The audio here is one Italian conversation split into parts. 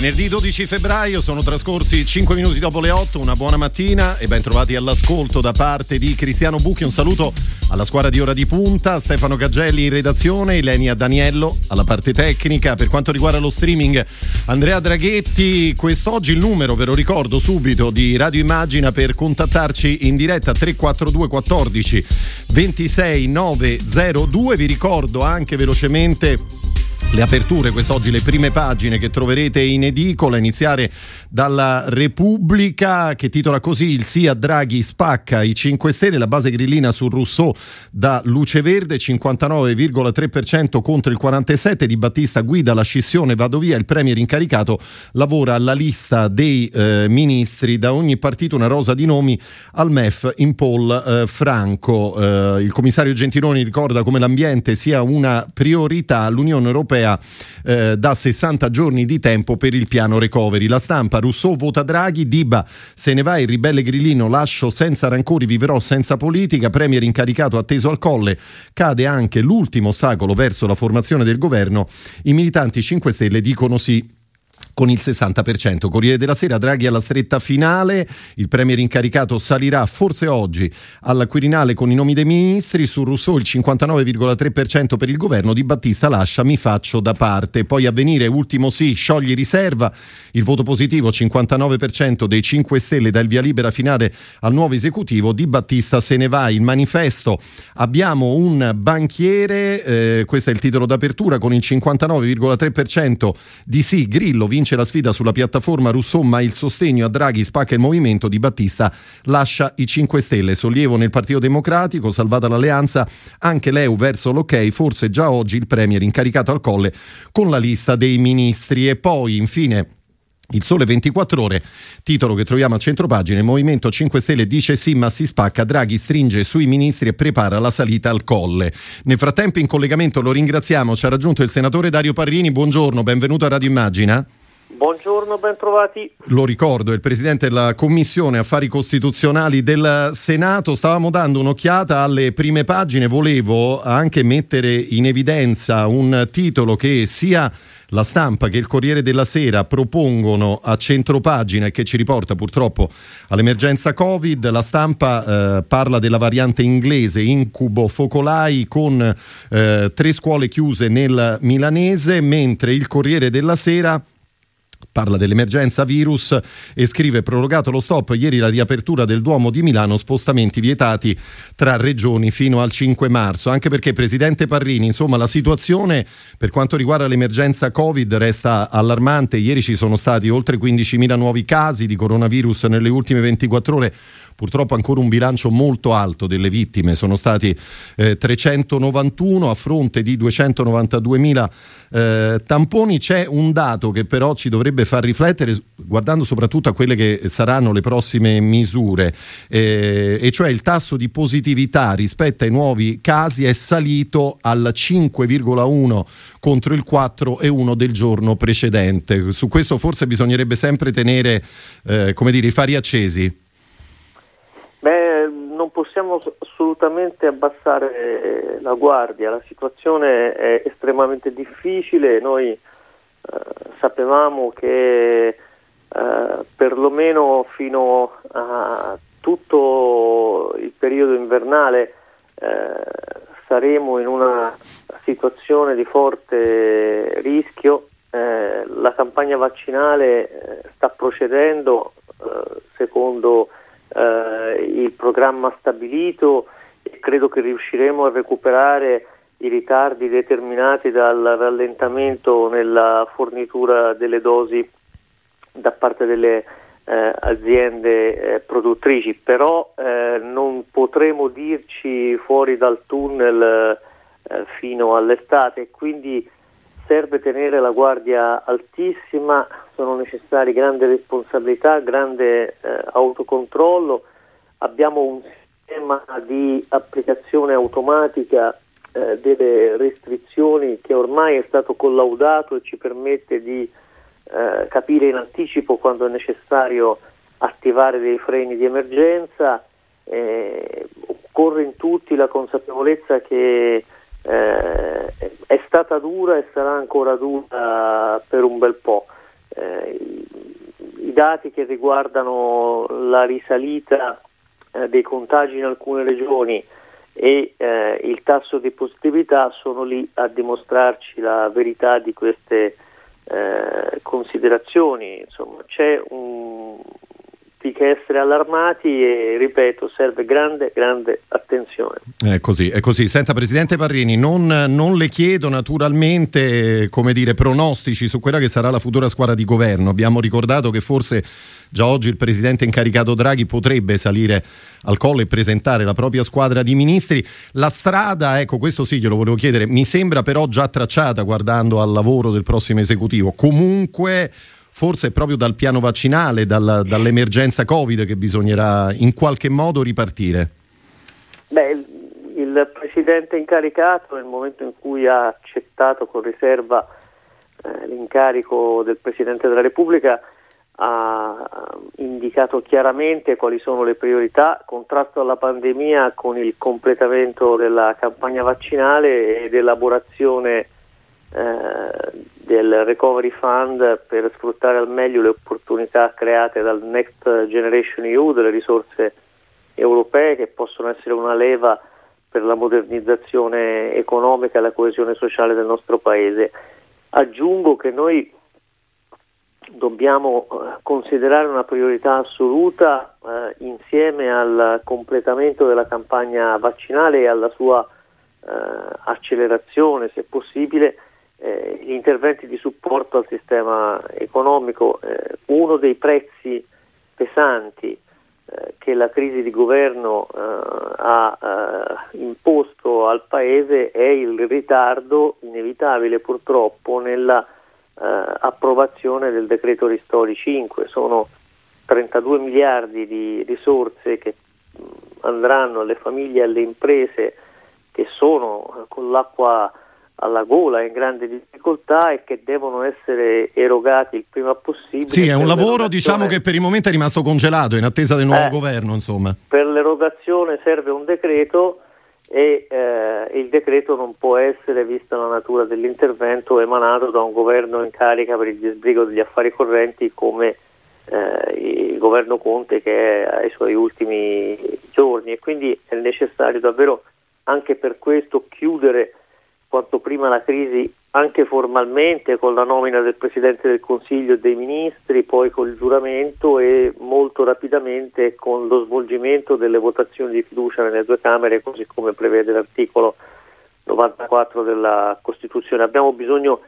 Venerdì 12 febbraio sono trascorsi 5 minuti dopo le 8, una buona mattina e ben trovati all'ascolto da parte di Cristiano Bucchi. Un saluto alla squadra di Ora di Punta, Stefano Gaggelli in redazione, Ilenia Daniello alla parte tecnica. Per quanto riguarda lo streaming, Andrea Draghetti, quest'oggi il numero, ve lo ricordo subito, di Radio Immagina per contattarci in diretta 342 14 26 902. Vi ricordo anche velocemente le aperture quest'oggi, le prime pagine che troverete in edicola, iniziare dalla Repubblica che titola così il sì a Draghi spacca i 5 Stelle, la base grillina su Rousseau da luce verde, 59,3% contro il 47% di Battista guida la scissione, vado via, il premier incaricato lavora alla lista dei eh, ministri, da ogni partito una rosa di nomi al MEF in Paul eh, Franco. Eh, il commissario Gentiloni ricorda come l'ambiente sia una priorità all'Unione Europea europea eh, da 60 giorni di tempo per il piano recovery. La stampa, Rousseau vota Draghi, Diba se ne va, il ribelle grillino lascio senza rancori, viverò senza politica, premier incaricato atteso al colle, cade anche l'ultimo ostacolo verso la formazione del governo, i militanti 5 Stelle dicono sì con il 60%. Corriere della Sera, Draghi alla stretta finale, il premier incaricato salirà forse oggi al Quirinale con i nomi dei ministri, su Rousseau il 59,3% per il governo, Di Battista lascia mi faccio da parte, poi a venire ultimo sì, sciogli riserva, il voto positivo 59% dei 5 Stelle dà il via libera finale al nuovo esecutivo, Di Battista se ne va, il manifesto, abbiamo un banchiere, eh, questo è il titolo d'apertura, con il 59,3% di sì, Grillo vince vince la sfida sulla piattaforma Rousseau, ma il sostegno a Draghi spacca il movimento di Battista lascia i 5 Stelle. Sollievo nel Partito Democratico, salvata l'alleanza, anche l'EU verso l'ok, forse già oggi il Premier incaricato al colle con la lista dei ministri. E poi, infine, il Sole 24 Ore, titolo che troviamo a centropagina, il Movimento 5 Stelle dice sì ma si spacca, Draghi stringe sui ministri e prepara la salita al colle. Nel frattempo in collegamento lo ringraziamo, ci ha raggiunto il senatore Dario Parrini, buongiorno, benvenuto a Radio Immagina. Buongiorno, bentrovati. Lo ricordo, è il Presidente della Commissione Affari Costituzionali del Senato. Stavamo dando un'occhiata alle prime pagine, volevo anche mettere in evidenza un titolo che sia la stampa che il Corriere della Sera propongono a centropagina e che ci riporta purtroppo all'emergenza Covid. La stampa eh, parla della variante inglese, incubo focolai con eh, tre scuole chiuse nel milanese, mentre il Corriere della Sera parla dell'emergenza virus e scrive prorogato lo stop ieri la riapertura del Duomo di Milano spostamenti vietati tra regioni fino al 5 marzo. Anche perché Presidente Parrini insomma la situazione per quanto riguarda l'emergenza Covid resta allarmante. Ieri ci sono stati oltre 15.000 nuovi casi di coronavirus nelle ultime 24 ore purtroppo ancora un bilancio molto alto delle vittime, sono stati eh, 391 a fronte di 292.000 eh, tamponi. C'è un dato che però ci dovrebbe far riflettere guardando soprattutto a quelle che saranno le prossime misure, eh, e cioè il tasso di positività rispetto ai nuovi casi è salito al 5,1 contro il 4,1 del giorno precedente. Su questo forse bisognerebbe sempre tenere eh, come dire, i fari accesi. Possiamo assolutamente abbassare eh, la guardia, la situazione è estremamente difficile, noi eh, sapevamo che eh, perlomeno fino a tutto il periodo invernale eh, saremo in una situazione di forte rischio, eh, la campagna vaccinale eh, sta procedendo secondo eh, il programma stabilito e credo che riusciremo a recuperare i ritardi determinati dal rallentamento nella fornitura delle dosi da parte delle eh, aziende eh, produttrici, però eh, non potremo dirci fuori dal tunnel eh, fino all'estate, quindi serve tenere la guardia altissima, sono necessari grande responsabilità, grande eh, autocontrollo, abbiamo un sistema di applicazione automatica eh, delle restrizioni che ormai è stato collaudato e ci permette di eh, capire in anticipo quando è necessario attivare dei freni di emergenza, eh, occorre in tutti la consapevolezza che eh, è stata dura e sarà ancora dura per un bel po'. Eh, i, i, dati che riguardano la risalita eh, dei contagi in alcune regioni e eh, il tasso di positività sono lì a dimostrarci la verità di queste eh, considerazioni. Insomma, c'è un, che essere allarmati e ripeto serve grande grande attenzione. È così è così. Senta Presidente Parrini non, non, le chiedo naturalmente dire pronostici su quella che sarà la futura squadra di governo. Abbiamo ricordato che forse già oggi il Presidente incaricato Draghi potrebbe salire al collo e presentare la propria squadra di ministri. La strada ecco questo sì glielo volevo chiedere mi sembra però già tracciata guardando al lavoro del prossimo esecutivo. Comunque forse è proprio dal piano vaccinale, dalla, dall'emergenza Covid che bisognerà in qualche modo ripartire? Beh, il, il, Presidente incaricato nel momento in cui ha accettato con riserva eh, l'incarico del Presidente della Repubblica ha indicato chiaramente quali sono le priorità, contrasto alla pandemia con il completamento della campagna vaccinale ed elaborazione eh, del Recovery Fund per sfruttare al meglio le opportunità create dal Next Generation EU, delle risorse europee che possono essere una leva per la modernizzazione economica e la coesione sociale del nostro Paese. Aggiungo che noi dobbiamo eh, considerare una priorità assoluta eh, insieme al completamento della campagna vaccinale e alla sua eh, accelerazione, se possibile, eh, gli interventi di supporto al sistema economico, eh, uno dei prezzi pesanti eh, che la crisi di governo eh, ha eh, imposto al Paese è il ritardo inevitabile purtroppo nella eh, approvazione del decreto Ristori 5. Sono 32 miliardi di risorse che andranno alle famiglie e alle imprese che sono con l'acqua alla gola in grande difficoltà e che devono essere erogati il prima possibile. Sì, è un lavoro diciamo che per il momento è rimasto congelato in attesa del nuovo eh, governo. Insomma. Per l'erogazione serve un decreto e eh, il decreto non può essere, vista la natura dell'intervento, emanato da un governo in carica per il disbrigo degli affari correnti come eh, il governo Conte che è ai suoi ultimi giorni e quindi è necessario davvero anche per questo chiudere quanto prima la crisi anche formalmente con la nomina del Presidente del Consiglio e dei Ministri, poi col giuramento e molto rapidamente con lo svolgimento delle votazioni di fiducia nelle due Camere, così come prevede l'articolo 94 della Costituzione. Abbiamo bisogno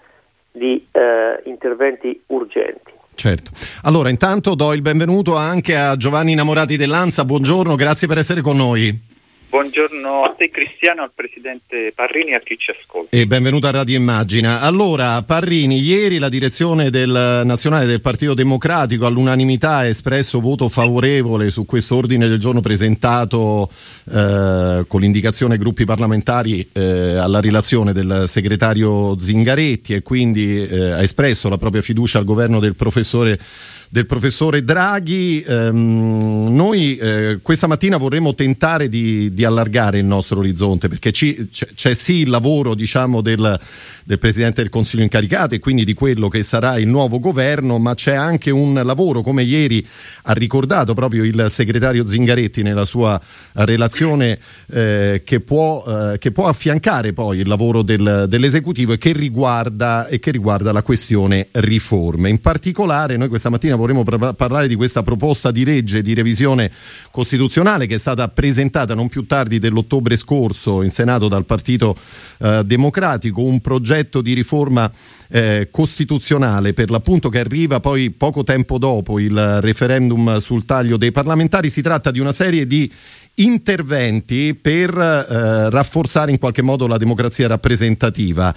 di eh, interventi urgenti. Certo. Allora, intanto do il benvenuto anche a Giovanni Innamorati dell'Ansa. Buongiorno, grazie per essere con noi. Buongiorno a te Cristiano, al Presidente Parrini e a chi ci ascolta. E benvenuto a Radio Immagina. Allora, Parrini, ieri la direzione del nazionale del Partito Democratico all'unanimità ha espresso voto favorevole su questo ordine del giorno presentato eh, con l'indicazione ai gruppi parlamentari eh, alla relazione del segretario Zingaretti e quindi eh, ha espresso la propria fiducia al governo del professore del professore Draghi. Ehm, noi eh, questa mattina vorremmo tentare di, di, allargare il nostro orizzonte perché ci, c'è, c'è, sì il lavoro diciamo, del, del, Presidente del Consiglio incaricato e quindi di quello che sarà il nuovo governo, ma c'è anche un lavoro, come ieri ha ricordato proprio il segretario Zingaretti nella sua relazione, eh, che, può, eh, che, può, affiancare poi il lavoro del, dell'esecutivo e che, riguarda, e che riguarda la questione riforme. In particolare noi questa mattina vorremmo pr- parlare di questa proposta di legge di revisione costituzionale che è stata presentata non più tardi dell'ottobre scorso in Senato dal Partito eh, Democratico, un progetto di riforma eh, costituzionale per l'appunto che arriva poi poco tempo dopo il referendum sul taglio dei parlamentari. Si tratta di una serie di interventi per eh, rafforzare in qualche modo la democrazia rappresentativa.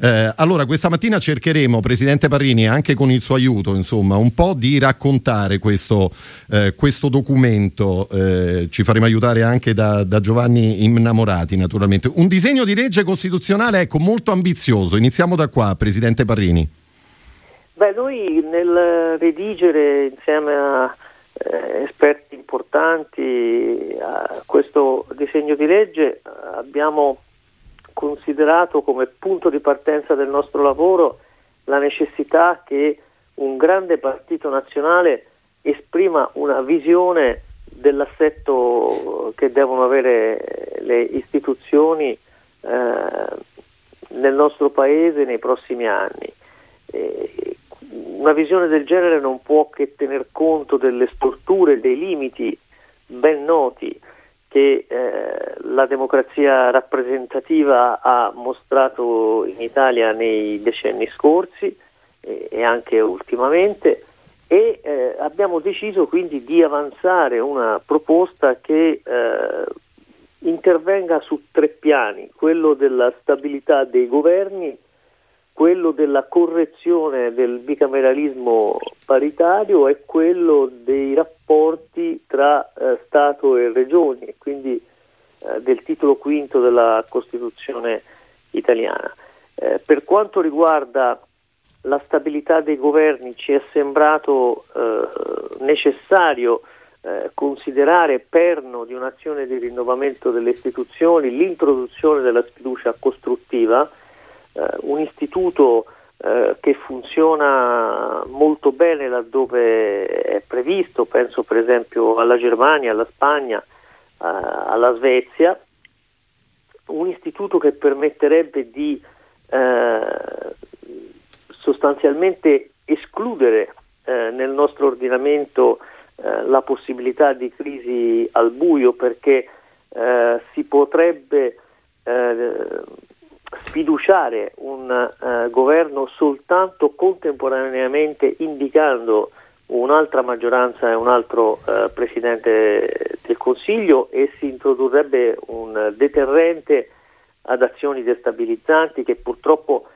Eh, allora, questa mattina cercheremo, Presidente Parrini, anche con il suo aiuto, insomma, un po' di raccontare questo, eh, questo documento. Eh, ci faremo aiutare anche da, da, Giovanni Innamorati, naturalmente. Un disegno di legge costituzionale, ecco, molto ambizioso. Iniziamo da qua, Presidente Parrini. Beh, noi nel redigere insieme a eh, esperti importanti a questo disegno di legge abbiamo considerato come punto di partenza del nostro lavoro la necessità che un grande partito nazionale esprima una visione dell'assetto che devono avere le istituzioni eh, nel nostro paese nei prossimi anni. Eh, una visione del genere non può che tener conto delle storture, dei limiti ben noti che eh, la democrazia rappresentativa ha mostrato in Italia nei decenni scorsi e, anche ultimamente e eh, abbiamo deciso quindi di avanzare una proposta che eh, intervenga su tre piani, quello della stabilità dei governi, quello della correzione del bicameralismo paritario e quello dei rapporti tra eh, Stato e regioni, quindi eh, del titolo quinto della Costituzione italiana. Eh, per quanto riguarda la stabilità dei governi ci è sembrato eh, necessario eh, considerare perno di un'azione di rinnovamento delle istituzioni l'introduzione della sfiducia costruttiva, eh, un istituto eh, che funziona molto bene laddove è previsto, penso per esempio alla Germania, alla Spagna, eh, alla Svezia, un istituto che permetterebbe di eh, sostanzialmente escludere eh, nel nostro ordinamento eh, la possibilità di crisi al buio perché eh, si potrebbe eh, sfiduciare un eh, governo soltanto contemporaneamente indicando un'altra maggioranza e un altro eh, Presidente del Consiglio e si introdurrebbe un deterrente ad azioni destabilizzanti che purtroppo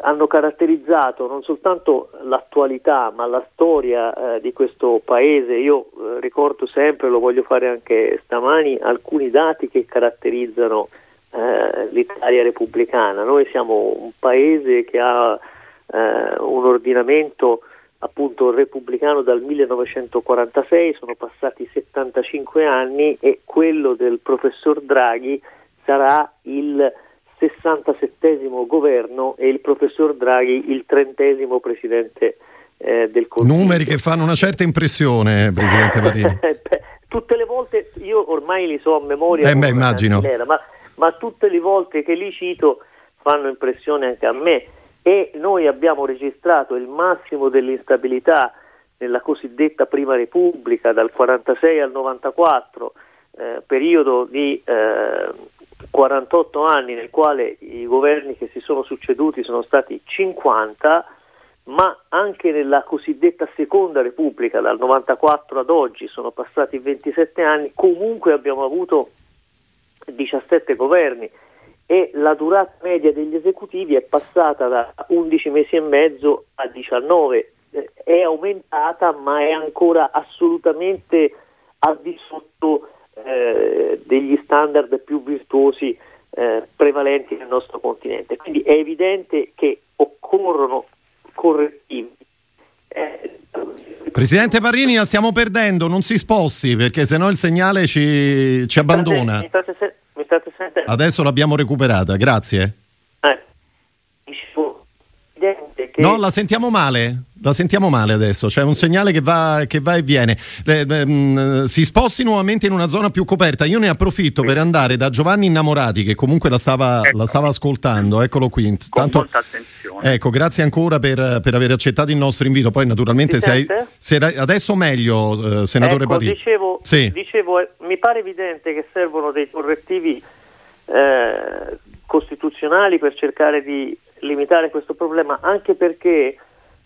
hanno caratterizzato non soltanto l'attualità ma la storia eh, di questo paese. Io eh, ricordo sempre, lo voglio fare anche stamani, alcuni dati che caratterizzano eh, l'Italia repubblicana. Noi siamo un paese che ha eh, un ordinamento appunto repubblicano dal 1946, sono passati 75 anni e quello del professor Draghi sarà il 67 governo e il professor Draghi il trentesimo presidente eh, del Consiglio. Numeri che fanno una certa impressione, Presidente Marini. tutte le volte, io ormai li so a memoria, eh beh, immagino. ma, ma tutte le volte che li cito fanno impressione anche a me e noi abbiamo registrato il massimo dell'instabilità nella cosiddetta Prima Repubblica dal 46 al 94, eh, periodo di eh, 48 anni nel quale i governi che si sono succeduti sono stati 50, ma anche nella cosiddetta Seconda Repubblica dal 94 ad oggi sono passati 27 anni, comunque abbiamo avuto 17 governi e la durata media degli esecutivi è passata da 11 mesi e mezzo a 19, eh, è aumentata ma è ancora assolutamente al di sotto eh, degli standard più virtuosi eh, prevalenti nel nostro continente. Quindi è evidente che occorrono correttivi. Eh, Presidente Parrini, la stiamo perdendo, non si sposti perché sennò il segnale ci, ci abbandona. Mi state, mi state Adesso l'abbiamo recuperata, grazie. Eh, no, la sentiamo male. La sentiamo male adesso, c'è un segnale che va, che va e viene. Eh, eh, si sposti nuovamente in una zona più coperta. Io ne approfitto per andare da Giovanni Innamorati, che comunque la stava, ecco. la stava ascoltando. Eccolo qui. Tanto. Ecco, grazie ancora per, per, aver accettato il nostro invito. Poi, naturalmente, se, hai, se adesso meglio, eh, senatore ecco, Parrini. Dicevo, sì. dicevo eh, mi pare evidente che servono dei correttivi eh, costituzionali per cercare di limitare questo problema, anche perché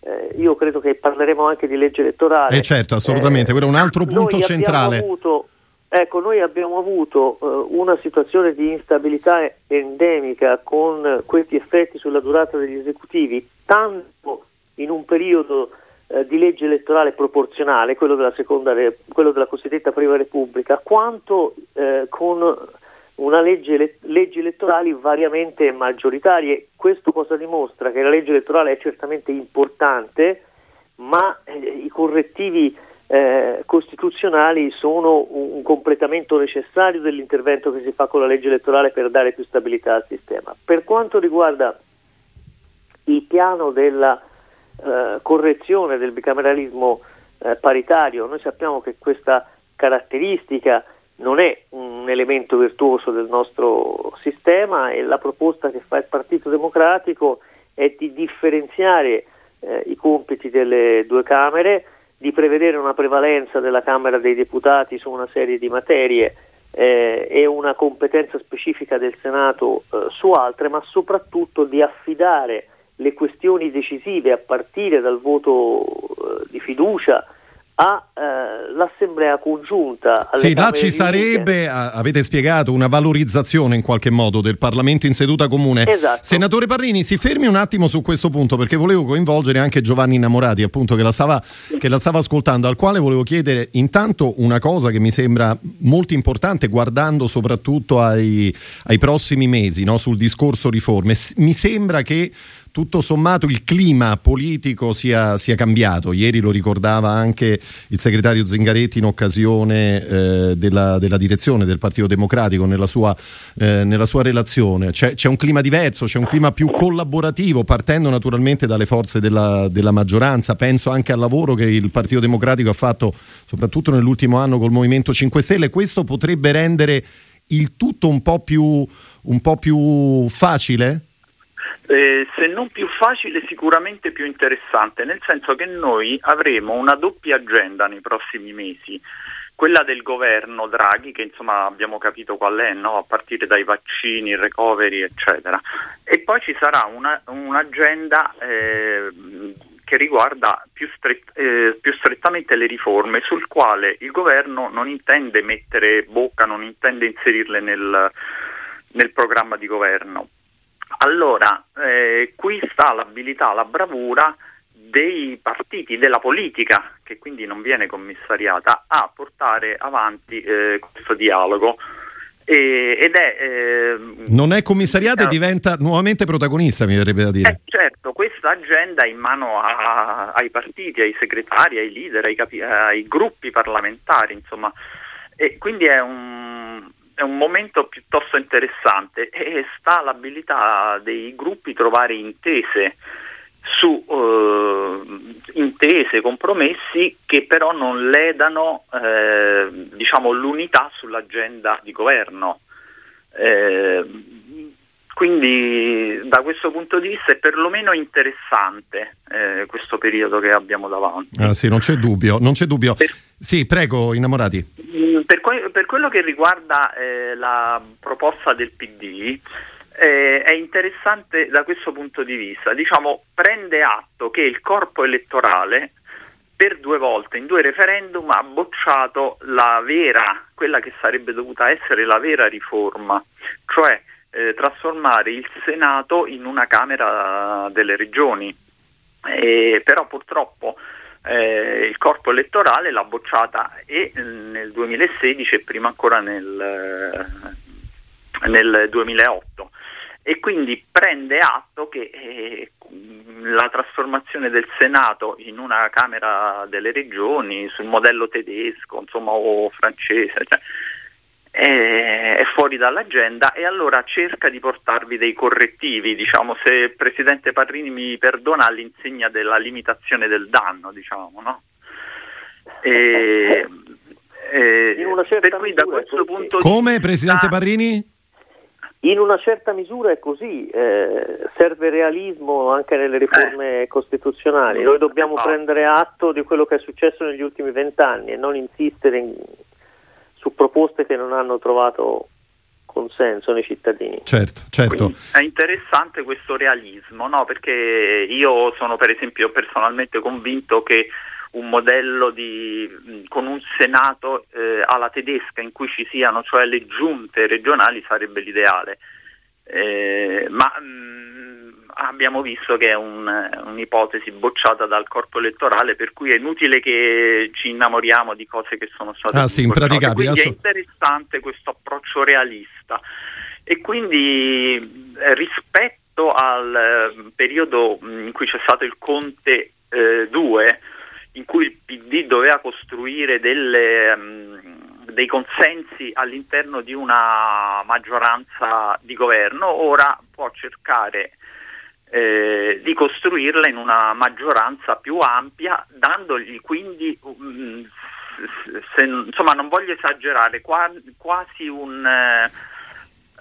eh, io credo che parleremo anche di legge elettorale. Eh certo, assolutamente, eh, quello è un altro punto centrale. Avuto, ecco, noi abbiamo avuto eh, una situazione di instabilità endemica con questi effetti sulla durata degli esecutivi, tanto in un periodo eh, di legge elettorale proporzionale, quello della, seconda, quello della cosiddetta prima repubblica, quanto eh, con una legge, leggi elettorali variamente maggioritarie. Questo cosa dimostra? Che la legge elettorale è certamente importante, ma eh, i correttivi eh, costituzionali sono un, un, completamento necessario dell'intervento che si fa con la legge elettorale per dare più stabilità al sistema. Per quanto riguarda il piano della eh, correzione del bicameralismo eh, paritario, noi sappiamo che questa caratteristica non è un elemento virtuoso del nostro sistema e la proposta che fa il Partito Democratico è di differenziare eh, i compiti delle due Camere, di prevedere una prevalenza della Camera dei Deputati su una serie di materie eh, e una competenza specifica del Senato eh, su altre, ma soprattutto di affidare le questioni decisive a partire dal voto eh, di fiducia all'assemblea eh, congiunta. Sì, là ci sarebbe, avete spiegato, una valorizzazione in qualche modo del Parlamento in seduta comune. Esatto. Senatore Parrini, si fermi un attimo su questo punto perché volevo coinvolgere anche Giovanni Innamorati, appunto, che la stava, che la stava ascoltando, al quale volevo chiedere intanto una cosa che mi sembra molto importante, guardando soprattutto ai, ai prossimi mesi no, sul discorso riforme. Mi sembra che tutto sommato il clima politico sia, sia, cambiato. Ieri lo ricordava anche il segretario Zingaretti in occasione eh, della, della, direzione del Partito Democratico nella sua, eh, nella sua relazione. C'è, c'è, un clima diverso, c'è un clima più collaborativo, partendo naturalmente dalle forze della, della maggioranza. Penso anche al lavoro che il Partito Democratico ha fatto, soprattutto nell'ultimo anno col Movimento 5 Stelle. Questo potrebbe rendere il tutto un po' più, un po più facile? Eh, se non più facile, sicuramente più interessante, nel senso che noi avremo una doppia agenda nei prossimi mesi, quella del governo Draghi, che insomma abbiamo capito qual è, no? a partire dai vaccini, il recovery, eccetera, e poi ci sarà una, un'agenda eh, che riguarda più, stret- eh, più, strettamente le riforme, sul quale il governo non intende mettere bocca, non intende inserirle nel, nel programma di governo. Allora, eh, qui sta l'abilità, la bravura dei partiti, della politica, che quindi non viene commissariata, a portare avanti eh, questo dialogo. E, ed è, eh, non è commissariata e diventa nuovamente protagonista, mi verrebbe da dire. Eh, certo, questa agenda è in mano a, ai partiti, ai segretari, ai leader, ai, capi, ai gruppi parlamentari, insomma. E quindi è un, è un momento piuttosto interessante e sta l'abilità dei gruppi trovare intese su eh, intese, compromessi che però non ledano eh, diciamo, l'unità sull'agenda di governo. Eh, quindi da questo punto di vista è perlomeno interessante eh, questo periodo che abbiamo davanti. Ah, sì, non c'è dubbio, non c'è dubbio. Per, sì, prego, innamorati. Mm, per, que- per quello che riguarda eh, la proposta del PD, eh, è interessante da questo punto di vista. Diciamo, prende atto che il corpo elettorale per due volte in due referendum ha bocciato la vera, quella che sarebbe dovuta essere la vera riforma, cioè eh, trasformare il Senato in una Camera delle Regioni. Eh, però purtroppo eh, il corpo elettorale l'ha bocciata e nel 2016 e prima ancora nel, nel 2008 e quindi prende atto che eh, la trasformazione del Senato in una Camera delle Regioni sul modello tedesco insomma, o francese cioè, è fuori dall'agenda e allora cerca di portarvi dei correttivi, diciamo, se il Presidente Parrini mi perdona all'insegna della limitazione del danno, diciamo, no? E, e, per cui da questo punto Come Presidente Parrini? In una certa misura è così, eh, serve realismo anche nelle riforme eh. costituzionali, noi dobbiamo prendere atto di quello che è successo negli ultimi vent'anni e non insistere in, su proposte che non hanno trovato consenso nei cittadini. Certo, certo. Quindi è interessante questo realismo, no? perché io sono per esempio personalmente convinto che un modello di, con un Senato eh, alla tedesca in cui ci siano cioè le giunte regionali sarebbe l'ideale. Eh, ma mh, abbiamo visto che è un, un'ipotesi bocciata dal corpo elettorale, per cui è inutile che ci innamoriamo di cose che sono state ah, sì, impraticabili. Quindi è interessante questo approccio realista e quindi eh, rispetto al eh, periodo in cui c'è stato il Conte 2, eh, in cui il PD doveva costruire delle... Um, dei consensi all'interno di una maggioranza di governo, ora può cercare eh, di costruirla in una maggioranza più ampia, dandogli quindi, um, se, insomma non voglio esagerare, quasi un... Eh,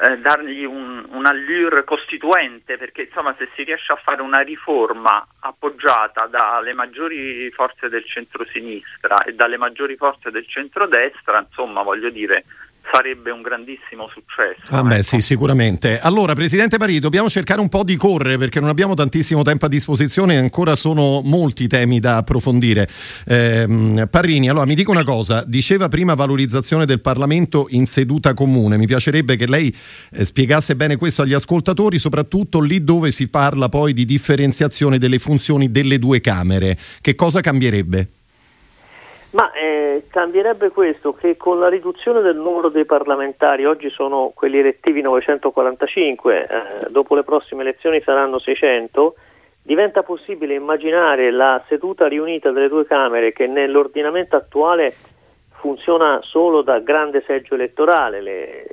eh, dargli un, un allure costituente, perché insomma se si riesce a fare una riforma appoggiata dalle maggiori forze del centro-sinistra e dalle maggiori forze del centro-destra, insomma voglio dire sarebbe un grandissimo successo. Ah beh, ecco. sì, sicuramente. Allora, Presidente Parì, dobbiamo cercare un po' di correre perché non abbiamo tantissimo tempo a disposizione e ancora sono molti temi da approfondire. Eh, Parrini, allora mi dica una cosa, diceva prima valorizzazione del Parlamento in seduta comune, mi piacerebbe che lei eh, spiegasse bene questo agli ascoltatori, soprattutto lì dove si parla poi di differenziazione delle funzioni delle due Camere. Che cosa cambierebbe? Ma eh, cambierebbe questo che con la riduzione del numero dei parlamentari, oggi sono quelli elettivi 945, eh, dopo le prossime elezioni saranno 600, diventa possibile immaginare la seduta riunita delle due Camere che nell'ordinamento attuale funziona solo da grande seggio elettorale. Le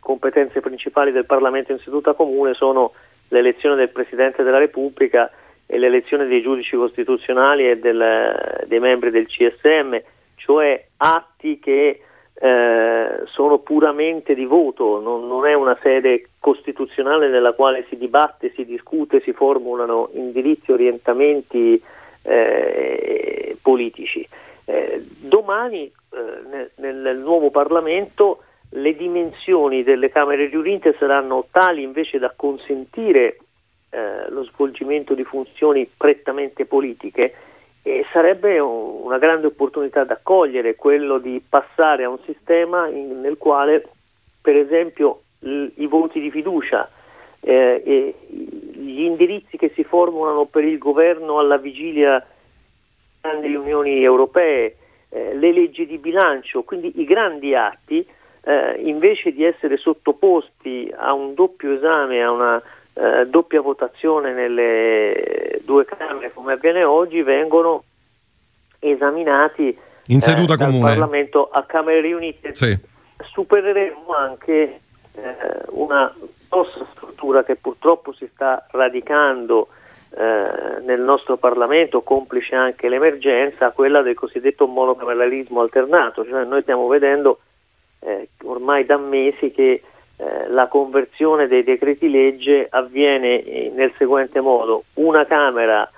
competenze principali del Parlamento in seduta comune sono l'elezione del Presidente della Repubblica e l'elezione dei giudici costituzionali e del, dei membri del CSM, cioè atti che eh, sono puramente di voto, non, non, è una sede costituzionale nella quale si dibatte, si discute, si formulano indirizzi, orientamenti eh, politici. Eh, domani eh, nel, nel nuovo Parlamento le dimensioni delle Camere riunite saranno tali invece da consentire eh, lo svolgimento di funzioni prettamente politiche e sarebbe un, una grande opportunità da cogliere quello di passare a un sistema in, nel quale per esempio l, i voti di fiducia eh, e gli indirizzi che si formulano per il governo alla vigilia delle unioni europee, eh, le leggi di bilancio, quindi i grandi atti, eh, invece di essere sottoposti a un doppio esame, a una eh, doppia votazione nelle due Camere come avviene oggi vengono esaminati in seduta eh, comune Parlamento a Camere riunite. Sì. Supereremo anche eh, una grossa struttura che purtroppo si sta radicando eh, nel nostro Parlamento, complice anche l'emergenza, quella del cosiddetto monocameralismo alternato, cioè noi stiamo vedendo eh, ormai da mesi che la conversione dei decreti legge avviene nel seguente modo, una Camera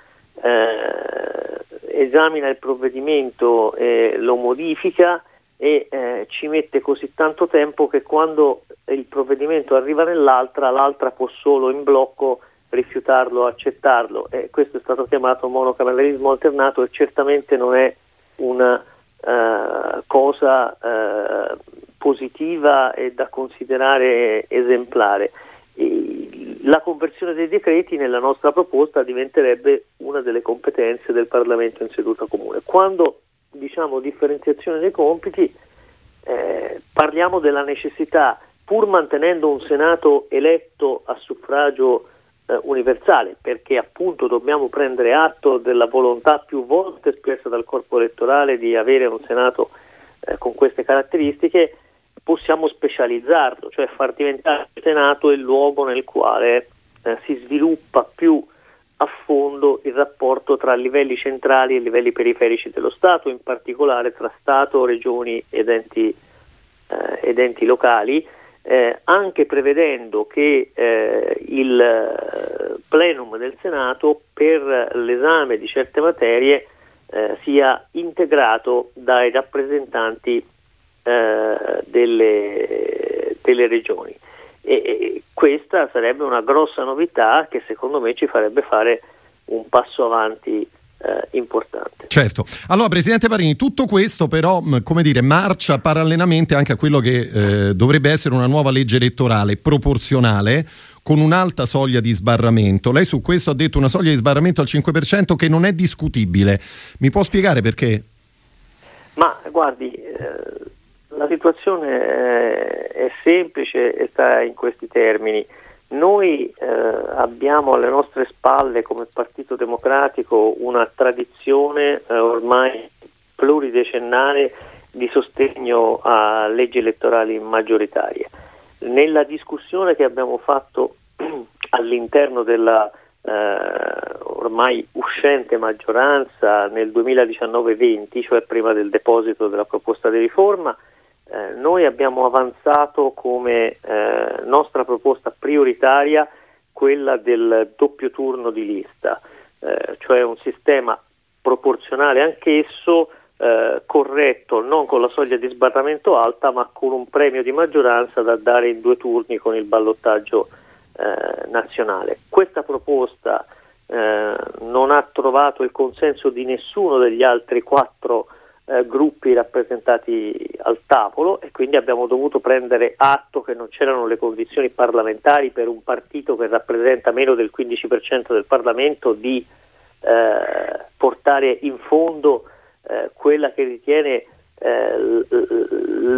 eh, esamina il provvedimento e lo modifica e eh, ci mette così tanto tempo che quando il provvedimento arriva nell'altra, l'altra può solo in blocco rifiutarlo accettarlo. Questo è stato chiamato monocameralismo alternato e certamente non è una uh, cosa positiva e da considerare esemplare. La conversione dei decreti nella nostra proposta diventerebbe una delle competenze del Parlamento in seduta comune. Quando diciamo differenziazione dei compiti eh, parliamo della necessità, pur mantenendo un Senato eletto a suffragio eh, universale, perché appunto dobbiamo prendere atto della volontà più volte espressa dal corpo elettorale di avere un Senato eh, con queste caratteristiche, possiamo specializzarlo, cioè far diventare il Senato il luogo nel quale eh, si sviluppa più a fondo il rapporto tra livelli centrali e livelli periferici dello Stato, in particolare tra Stato, regioni ed enti, eh, ed enti locali, eh, anche prevedendo che eh, il eh, plenum del Senato per l'esame di certe materie eh, sia integrato dai rappresentanti eh, delle, delle, regioni. E, e, questa sarebbe una grossa novità che secondo me ci farebbe fare un passo avanti eh, importante. Certo. Allora, Presidente Parini, tutto questo però, come dire, marcia parallelamente anche a quello che eh, dovrebbe essere una nuova legge elettorale proporzionale con un'alta soglia di sbarramento. Lei su questo ha detto una soglia di sbarramento al 5% che non è discutibile. Mi può spiegare perché? Ma guardi, eh, la situazione è semplice e sta in questi termini. Noi eh, abbiamo alle nostre spalle come Partito Democratico una tradizione eh, ormai pluridecennale di sostegno a leggi elettorali maggioritarie. Nella discussione che abbiamo fatto all'interno della eh, ormai uscente maggioranza nel 2019-20, cioè prima del deposito della proposta di riforma, eh, noi abbiamo avanzato come eh, nostra proposta prioritaria quella del doppio turno di lista, eh, cioè un sistema proporzionale anch'esso eh, corretto, non con la soglia di sbarramento alta, ma con un premio di maggioranza da dare in due turni con il ballottaggio eh, nazionale. Questa proposta non ha trovato il consenso di nessuno degli altri quattro eh, gruppi rappresentati al tavolo e quindi abbiamo dovuto prendere atto che non c'erano le condizioni parlamentari per un partito che rappresenta meno del 15% del Parlamento di eh, portare in fondo eh, quella che ritiene eh,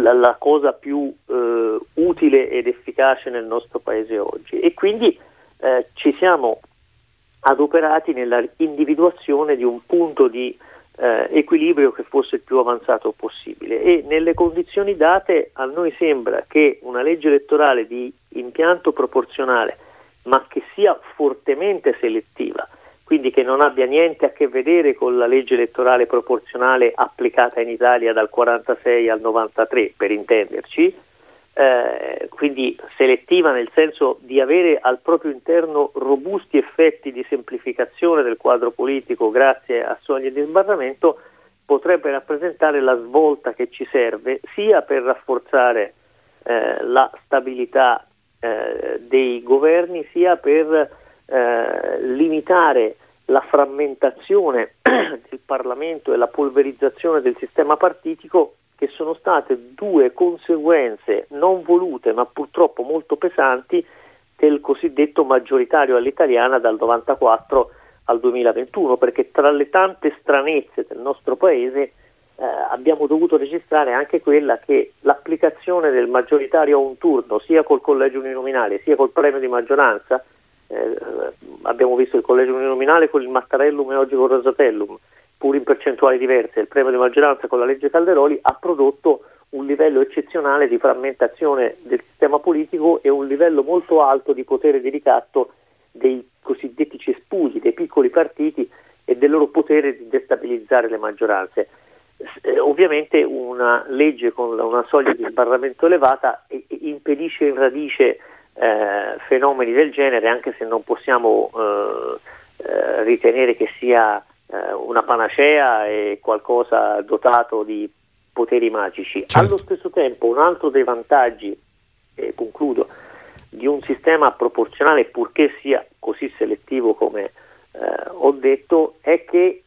la, la, cosa più eh, utile ed efficace nel nostro paese oggi. E quindi eh, ci siamo adoperati nella individuazione di un punto di eh, equilibrio che fosse il più avanzato possibile. E nelle condizioni date a noi sembra che una legge elettorale di impianto proporzionale ma che sia fortemente selettiva, quindi che non abbia niente a che vedere con la legge elettorale proporzionale applicata in Italia dal 46 al 93 per intenderci, eh, quindi selettiva nel senso di avere al proprio interno robusti effetti di semplificazione del quadro politico grazie a soglie di sbarramento, potrebbe rappresentare la svolta che ci serve sia per rafforzare eh, la stabilità eh, dei governi, sia per eh, limitare la frammentazione del Parlamento e la polverizzazione del sistema partitico che sono state due conseguenze non volute ma purtroppo molto pesanti del cosiddetto maggioritario all'italiana dal 94 al 2021 perché tra le tante stranezze del nostro paese eh, abbiamo dovuto registrare anche quella che l'applicazione del maggioritario a un turno sia col collegio uninominale sia col premio di maggioranza eh, abbiamo visto il collegio uninominale con il Mattarellum e oggi con il Rosatellum pur in percentuali diverse, il premio di maggioranza con la legge Calderoli ha prodotto un livello eccezionale di frammentazione del sistema politico e un livello molto alto di potere di ricatto dei cosiddetti cespugli, dei piccoli partiti e del loro potere di destabilizzare le maggioranze. Eh, ovviamente una legge con una soglia di sbarramento elevata impedisce in radice eh, fenomeni del genere, anche se non possiamo eh, eh ritenere che sia eh, una panacea e qualcosa dotato di poteri magici. Certo. Allo stesso tempo un altro dei vantaggi, e concludo, di un sistema proporzionale, purché sia così selettivo come eh, ho detto, è che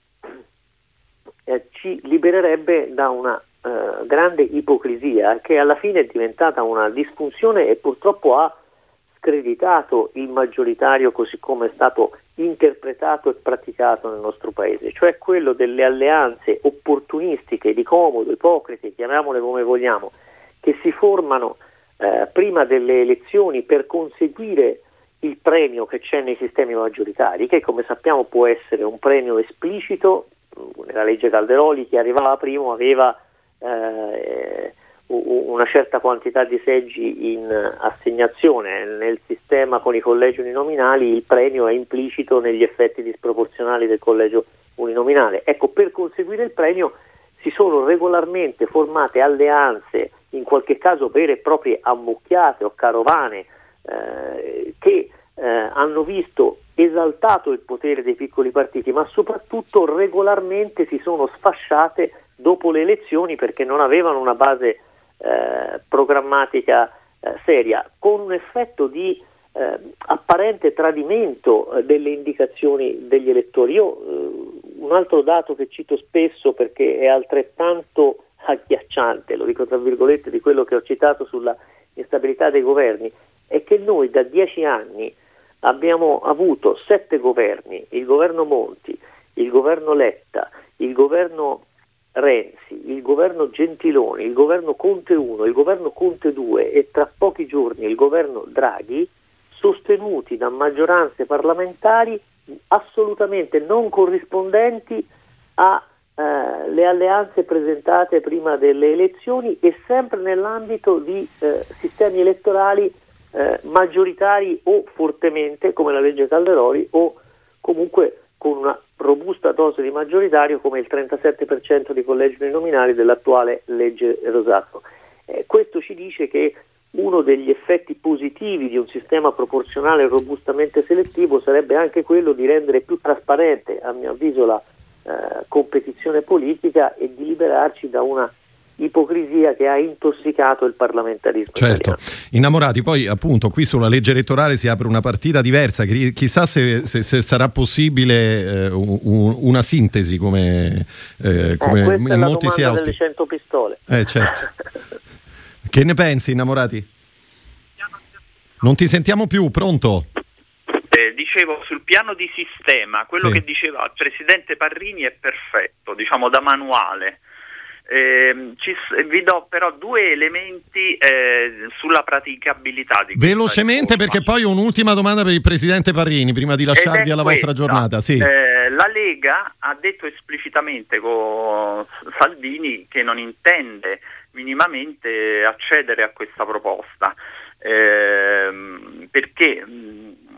eh, ci libererebbe da una eh, grande ipocrisia che alla fine è diventata una disfunzione e purtroppo ha screditato il maggioritario così come è stato interpretato e praticato nel nostro paese, cioè quello delle alleanze opportunistiche, di comodo, ipocrite, chiamiamole come vogliamo, che si formano eh, prima delle elezioni per conseguire il premio che c'è nei sistemi maggioritari, che come sappiamo può essere un premio esplicito, nella legge Calderoli chi arrivava primo aveva eh, una certa quantità di seggi in assegnazione. Nel sistema con i collegi uninominali il premio è implicito negli effetti disproporzionali del collegio uninominale. Ecco, per conseguire il premio si sono regolarmente formate alleanze, in qualche caso vere e proprie ammucchiate o carovane, eh, che eh, hanno visto esaltato il potere dei piccoli partiti, ma soprattutto regolarmente si sono sfasciate dopo le elezioni perché non avevano una base eh, programmatica eh, seria, con un effetto di eh, apparente tradimento eh, delle indicazioni degli elettori. Io un altro dato che cito spesso perché è altrettanto agghiacciante, lo dico tra virgolette, di quello che ho citato sulla instabilità dei governi, è che noi da dieci anni abbiamo avuto sette governi, il governo Monti, il governo Letta, il governo Renzi, il governo Gentiloni, il governo Conte 1, il governo Conte 2 e tra pochi giorni il governo Draghi, sostenuti da maggioranze parlamentari assolutamente non corrispondenti alle eh, alleanze presentate prima delle elezioni e sempre nell'ambito di eh, sistemi elettorali eh, maggioritari o fortemente come la legge Calderoli o comunque con una robusta dose di maggioritario come il 37% di collegi uninominali dell'attuale legge Rosato. Eh, questo ci dice che uno degli effetti positivi di un sistema proporzionale robustamente selettivo sarebbe anche quello di rendere più trasparente, a mio avviso, la eh, competizione politica e di liberarci da una ipocrisia che ha intossicato il parlamentarismo. Certo, italiano. innamorati, poi appunto qui sulla legge elettorale si apre una partita diversa, chissà se, se, se sarà possibile eh, un, una sintesi come, eh, come eh, in molti si auspica. 100 pistole. Eh certo. che ne pensi innamorati? Non ti sentiamo più, pronto? Eh, dicevo sul piano di sistema, quello sì. che diceva il presidente Parrini è perfetto, diciamo da manuale eh, ci, vi do però due elementi eh, sulla praticabilità di Velocemente perché poi un'ultima domanda per il Presidente Parrini prima di lasciarvi alla questa, vostra giornata. Sì. Eh, la Lega ha detto esplicitamente con Salvini che non intende minimamente accedere a questa proposta ehm, perché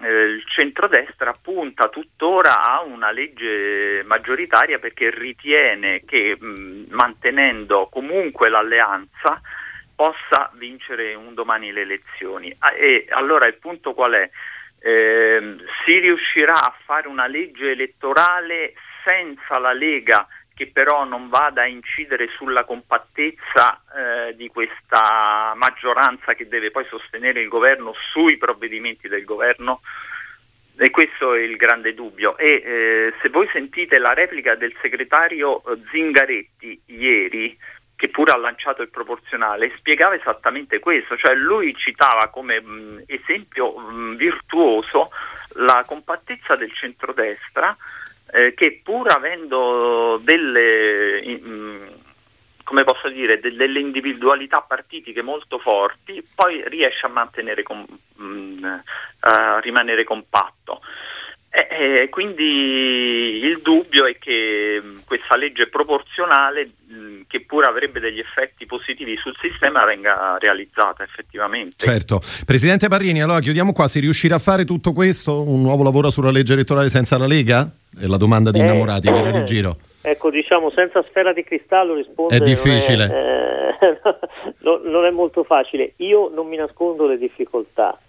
eh, il centrodestra punta tuttora a una legge maggioritaria perché ritiene che mh, mantenendo comunque l'alleanza possa vincere un domani le elezioni. Ah, e allora il punto qual è? Eh, si riuscirà a fare una legge elettorale senza la Lega che però non vada a incidere sulla compattezza eh, di questa maggioranza che deve poi sostenere il governo sui provvedimenti del governo? E questo è il grande dubbio. E eh, se voi sentite la replica del segretario eh, Zingaretti ieri, che pure ha lanciato il proporzionale, spiegava esattamente questo, cioè lui citava come mh, esempio mh, virtuoso la compattezza del centrodestra eh, che pur avendo delle, mh, come posso dire, de- delle individualità partitiche molto forti, poi riesce a com- mh, a rimanere compatto. E, e quindi il dubbio è che questa legge proporzionale, mh, che pure avrebbe degli effetti positivi sul sistema, venga realizzata effettivamente. Certo. Presidente Parrini, allora chiudiamo qua. Si riuscirà a fare tutto questo? Un nuovo lavoro sulla legge elettorale senza la Lega? È la domanda di eh, innamorati eh, che giro. Ecco, diciamo, senza sfera di cristallo rispondere è difficile. Non è, eh, non è molto facile. Io non mi nascondo le difficoltà.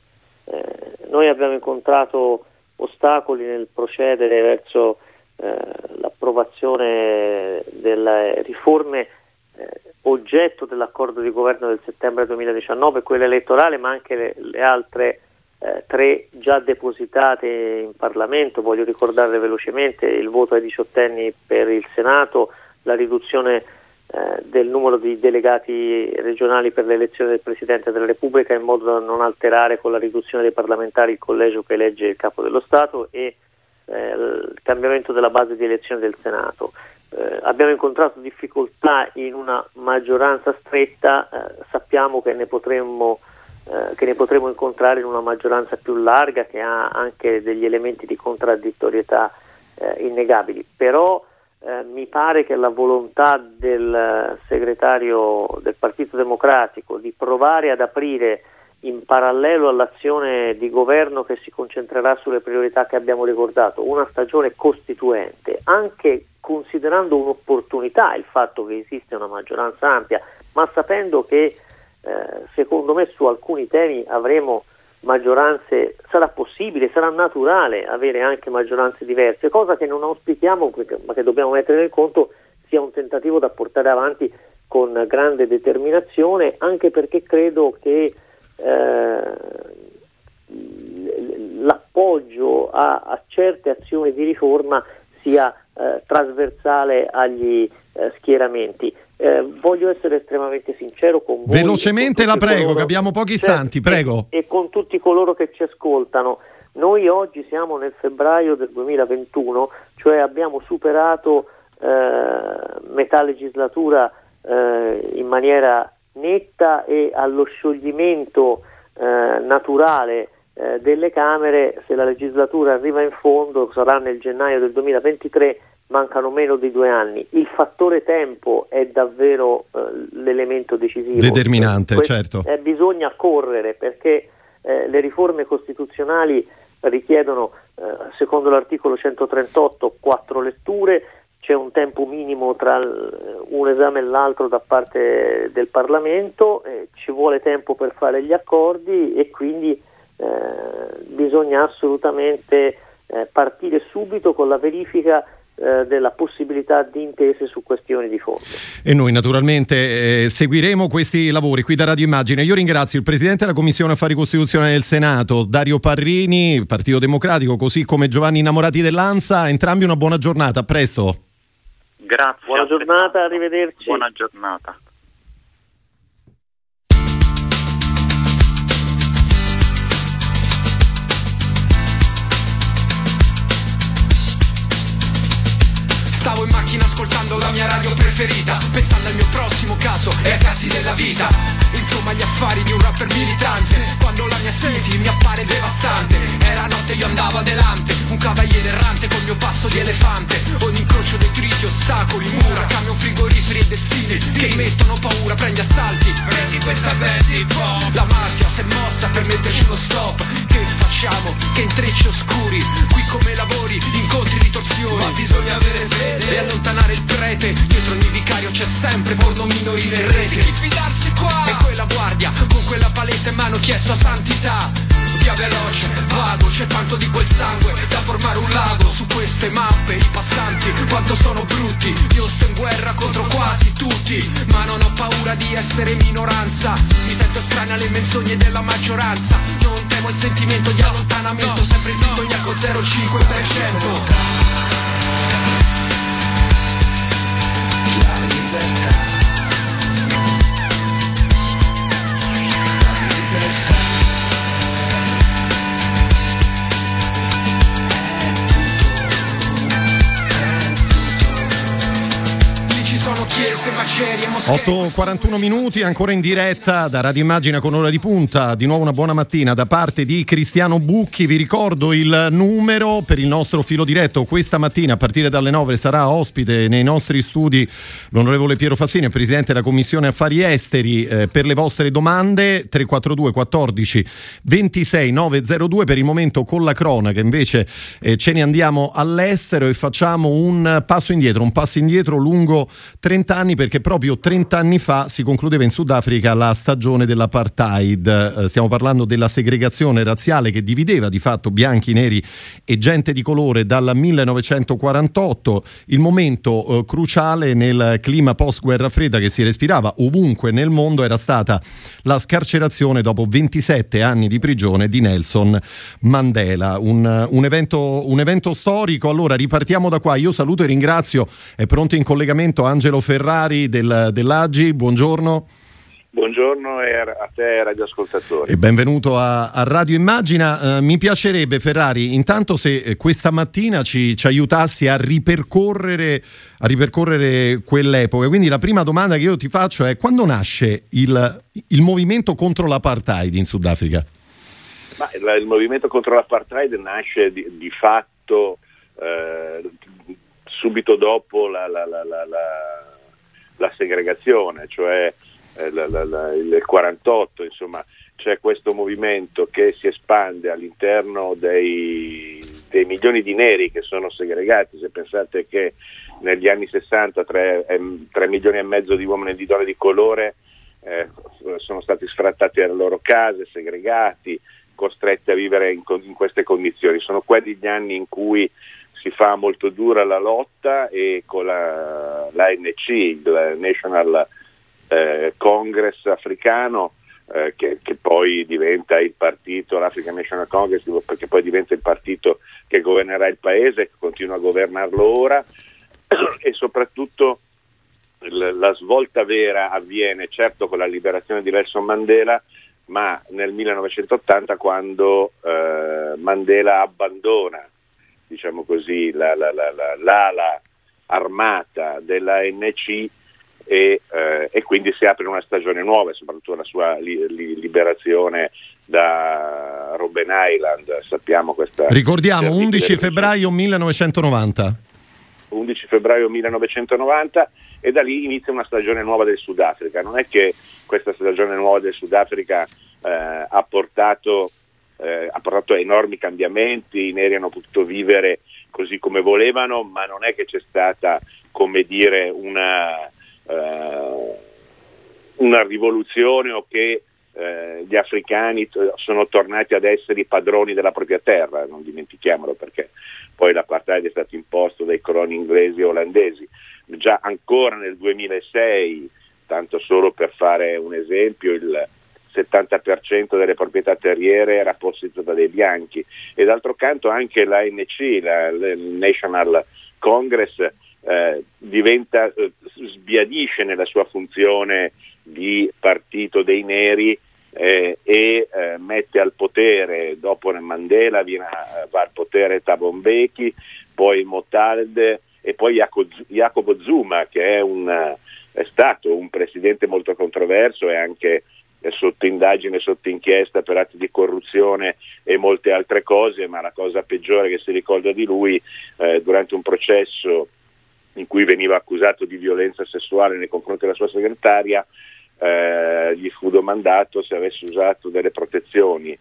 Eh, noi abbiamo incontrato ostacoli nel procedere verso eh, l'approvazione delle riforme eh, oggetto dell'accordo di governo del settembre 2019, quella elettorale, ma anche le, le altre eh, tre già depositate in Parlamento. Voglio ricordarle velocemente il voto ai diciottenni per il Senato, la riduzione eh, del numero di delegati regionali per l'elezione del Presidente della Repubblica in modo da non alterare con la riduzione dei parlamentari il collegio che elegge il Capo dello Stato e eh, il cambiamento della base di elezione del Senato. Eh, abbiamo incontrato difficoltà in una maggioranza stretta, eh, sappiamo che ne, potremmo, eh, che ne potremo incontrare in una maggioranza più larga che ha anche degli elementi di contraddittorietà innegabili, però eh, mi pare che la volontà del segretario del Partito Democratico di provare ad aprire in parallelo all'azione di governo che si concentrerà sulle priorità che abbiamo ricordato, una stagione costituente, anche considerando un'opportunità il fatto che esiste una maggioranza ampia, ma sapendo che eh, secondo me su alcuni temi avremo maggioranze, sarà possibile, sarà naturale avere anche maggioranze diverse, cosa che non auspichiamo ma che dobbiamo mettere nel conto sia un tentativo da portare avanti con grande determinazione, anche perché credo che eh, l'appoggio a, a, certe azioni di riforma sia eh, trasversale agli eh, schieramenti. Eh, voglio essere estremamente sincero con voi. Velocemente la prego, coloro, che abbiamo pochi istanti, certo, prego. E, e con tutti coloro che ci ascoltano. Noi oggi siamo nel febbraio del 2021, cioè abbiamo superato eh, metà legislatura eh, in maniera netta e allo scioglimento eh, naturale eh, delle Camere, se la legislatura arriva in fondo, sarà nel gennaio del 2023, mancano meno di due anni. Il fattore tempo è davvero eh, l'elemento decisivo. Determinante, que- certo. Eh, bisogna correre perché eh, le riforme costituzionali richiedono, eh, secondo l'articolo 138, quattro letture, c'è un tempo minimo tra un esame e l'altro da parte del Parlamento, eh, ci vuole tempo per fare gli accordi e quindi eh, bisogna assolutamente partire subito con la verifica della possibilità di intese su questioni di fondo. E noi naturalmente eh, seguiremo questi lavori qui da Radio Immagine. Io ringrazio il Presidente della Commissione Affari Costituzionali del Senato, Dario Parrini, Partito Democratico, così come Giovanni Innamorati dell'Ansa. Entrambi una buona giornata, a presto. Grazie. Buona giornata, arrivederci. Buona giornata. Stavo in macchina ascoltando la mia radio preferita Pensando al mio prossimo caso e a casi della vita. Insomma gli affari di un rapper militante Quando la mia city mi appare devastante. Era notte io andavo adelante Un cavaliere errante col mio passo di elefante. Ogni incrocio detriti, ostacoli, mura Camion frigoriferi e destini Che mettono paura, prendi assalti. Prendi questa bandit La mafia si è mossa per metterci uno stop Che facciamo? Che intrecci oscuri Qui come lavori, incontri ritorsioni. Ma bisogna avere fede. E allontanare il prete Dietro ogni vicario c'è sempre porno minorile in rete. Di fidarsi qua? E quella guardia con quella paletta in mano chiesto a santità. Via veloce, vago, c'è tanto di quel sangue Da formare un lago. Su queste mappe I passanti quanto sono brutti. Io sto in guerra contro quasi tutti Ma non ho paura di essere minoranza. Mi sento strana alle menzogne della maggioranza. Non temo il sentimento di allontanamento Sempre in sintonia con 0,5% chiese, 8.41 minuti, ancora in diretta da Radio Immagina con ora di punta. Di nuovo una buona mattina da parte di Cristiano Bucchi. Vi ricordo il numero per il nostro filo diretto. Questa mattina a partire dalle 9 sarà ospite nei nostri studi l'onorevole Piero Fassini, presidente della Commissione Affari Esteri, eh, per le vostre domande 342 14 26 902. Per il momento con la cronaca invece eh, ce ne andiamo all'estero e facciamo un passo indietro, un passo indietro lungo 30 anni perché proprio 30 anni fa si concludeva in Sudafrica la stagione dell'apartheid. Eh, stiamo parlando della segregazione razziale che divideva di fatto bianchi, neri e gente di colore dal 1948, il momento eh, cruciale nel clima post-guerra fredda che si respirava ovunque nel mondo era stata la scarcerazione dopo 27 anni di prigione di Nelson Mandela. Un, un, evento, un evento storico. Allora ripartiamo da qua. Io saluto e ringrazio, è pronto in collegamento Angelo Ferrari Ferrari del, dell'Agi, buongiorno. Buongiorno a te radioascoltatori. E benvenuto a, a Radio Immagina. Uh, mi piacerebbe Ferrari, intanto se eh, questa mattina ci, ci aiutassi a ripercorrere, a ripercorrere, quell'epoca. Quindi la prima domanda che io ti faccio è quando nasce il, il movimento contro l'apartheid in Sudafrica? Ma il, il movimento contro l'apartheid nasce di, di fatto eh, subito dopo la, la, la, la segregazione, cioè eh, la, la, la, il 48, insomma c'è questo movimento che si espande all'interno dei, dei, milioni di neri che sono segregati, se pensate che negli anni 60 3, 3 milioni e mezzo di uomini e di donne di colore eh, sono stati sfrattati dalle loro case, segregati, costretti a vivere in, in queste condizioni. Sono quelli gli anni in cui si fa molto dura la lotta e con la, l'ANC, il National eh, Congress africano, eh, che, che, poi diventa il partito, l'African National Congress, che poi diventa il partito che governerà il paese, che continua a governarlo ora. E soprattutto la svolta vera avviene certo con la liberazione di Nelson Mandela, ma nel 1980 quando eh, Mandela abbandona diciamo così, la, la, la, l'ala armata dell'ANC e, eh, e, quindi si apre una stagione nuova, soprattutto la sua li, li, liberazione da Robben Island, sappiamo questa... Ricordiamo, 11 febbraio 1990. 11 febbraio 1990 e da lì inizia una stagione nuova del Sudafrica. Non è che questa stagione nuova del Sudafrica eh, ha, portato, eh, ha portato enormi cambiamenti, i neri hanno potuto vivere così come volevano, ma non è che c'è stata, come dire, una, eh, una rivoluzione o che eh, gli africani sono tornati ad essere i padroni della propria terra, non dimentichiamolo perché poi l'apartheid è stato imposto dai coloni inglesi e olandesi. Già ancora nel 2006, tanto solo per fare un esempio, il 70% delle proprietà terriere era posseduta dai bianchi. E d'altro canto anche l'ANC, la, il National Congress, eh, diventa, eh, sbiadisce nella sua funzione di partito dei neri eh, e eh, mette al potere, dopo Mandela viene, va al potere Thabo Mbeki, poi Motalde e poi Jacopo Zuma che è, un, è, stato un presidente molto controverso e anche sotto indagine, sotto inchiesta per atti di corruzione e molte altre cose, ma la cosa peggiore che si ricorda di lui eh, durante un processo in cui veniva accusato di violenza sessuale nei confronti della sua segretaria, eh, gli fu domandato se avesse usato delle protezioni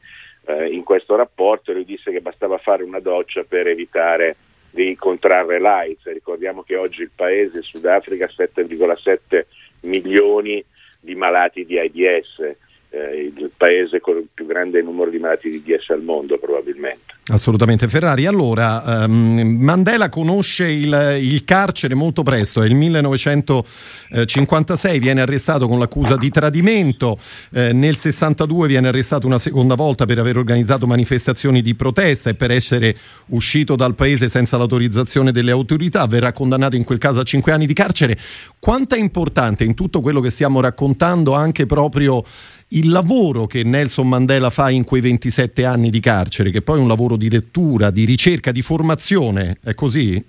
eh, in questo rapporto e lui disse che bastava fare una doccia per evitare di contrarre l'AIDS. Ricordiamo che oggi il paese, il Sudafrica, ha 7,7 milioni di malati di AIDS eh, il paese con il più grande numero di malati di DS al mondo probabilmente. Assolutamente Ferrari. Allora, um, Mandela conosce il, il, carcere molto presto, è il 1956, viene arrestato con l'accusa di tradimento, eh, nel 62 viene arrestato una seconda volta per aver organizzato manifestazioni di protesta e per essere uscito dal paese senza l'autorizzazione delle autorità, verrà condannato in quel caso a cinque anni di carcere. Quanto è importante in tutto quello che stiamo raccontando anche proprio il lavoro che Nelson Mandela fa in quei 27 anni di carcere, che poi è un lavoro di lettura, di ricerca, di formazione, è così?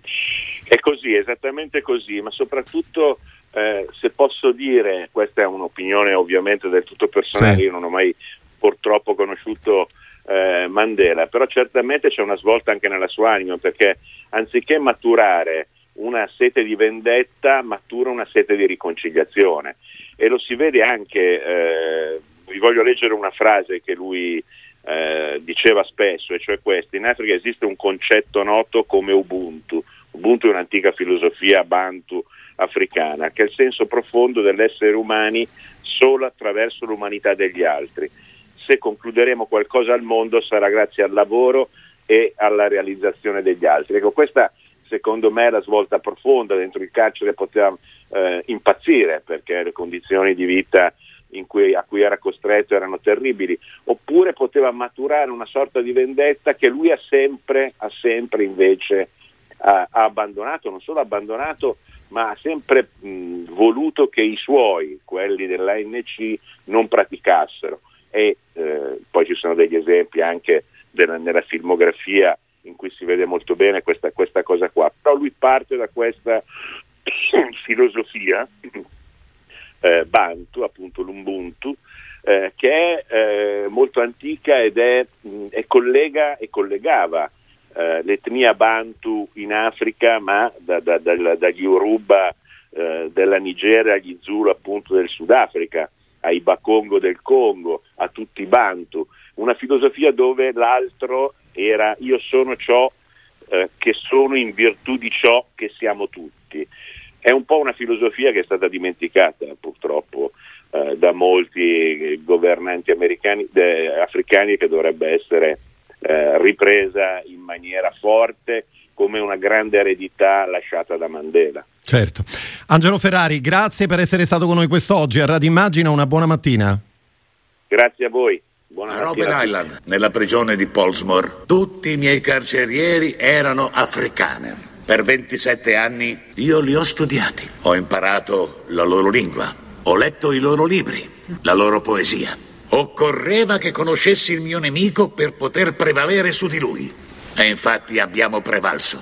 È così, esattamente così, ma soprattutto eh, se posso dire, questa è un'opinione ovviamente del tutto personale, sì. io non ho mai purtroppo conosciuto eh, Mandela, però certamente c'è una svolta anche nella sua anima, perché anziché maturare una sete di vendetta, matura una sete di riconciliazione e lo si vede anche eh, vi voglio leggere una frase che lui eh, diceva spesso, e cioè questa, in Africa esiste un concetto noto come Ubuntu, Ubuntu è un'antica filosofia bantu africana, che è il senso profondo dell'essere umani solo attraverso l'umanità degli altri. Se concluderemo qualcosa al mondo sarà grazie al lavoro e alla realizzazione degli altri. Ecco, questa secondo me è la svolta profonda, dentro il carcere poteva eh, impazzire perché le condizioni di vita cui, a cui era costretto erano terribili, oppure poteva maturare una sorta di vendetta che lui ha sempre, ha sempre invece ha, ha abbandonato, non solo abbandonato, ma ha sempre mh, voluto che i suoi, quelli dell'ANC, non praticassero. E eh, poi ci sono degli esempi anche della, nella filmografia in cui si vede molto bene questa, questa cosa qua. Però lui parte da questa filosofia eh, Bantu, appunto l'Ubuntu, eh, che è eh, molto antica ed è, mh, è collega e collegava eh, l'etnia Bantu in Africa, ma da, da, da, dagli Uruba eh, della Nigeria agli Zulu appunto del Sudafrica, ai Bakongo del Congo, a tutti i Bantu. Una filosofia dove l'altro era io sono ciò eh, che sono in virtù di ciò che siamo tutti. È un po' una filosofia che è stata dimenticata purtroppo eh, da molti governanti de, africani che dovrebbe essere eh, ripresa in maniera forte come una grande eredità lasciata da Mandela. Certo. Angelo Ferrari, grazie per essere stato con noi quest'oggi a Radio Immagina, una buona mattina. Grazie a voi. Buona a Robben Island, nella prigione di Polsmore, tutti i miei carcerieri erano afrikaner. Per 27 anni io li ho studiati, ho imparato la loro lingua, ho letto i loro libri, la loro poesia. Occorreva che conoscessi il mio nemico per poter prevalere su di lui. E infatti abbiamo prevalso.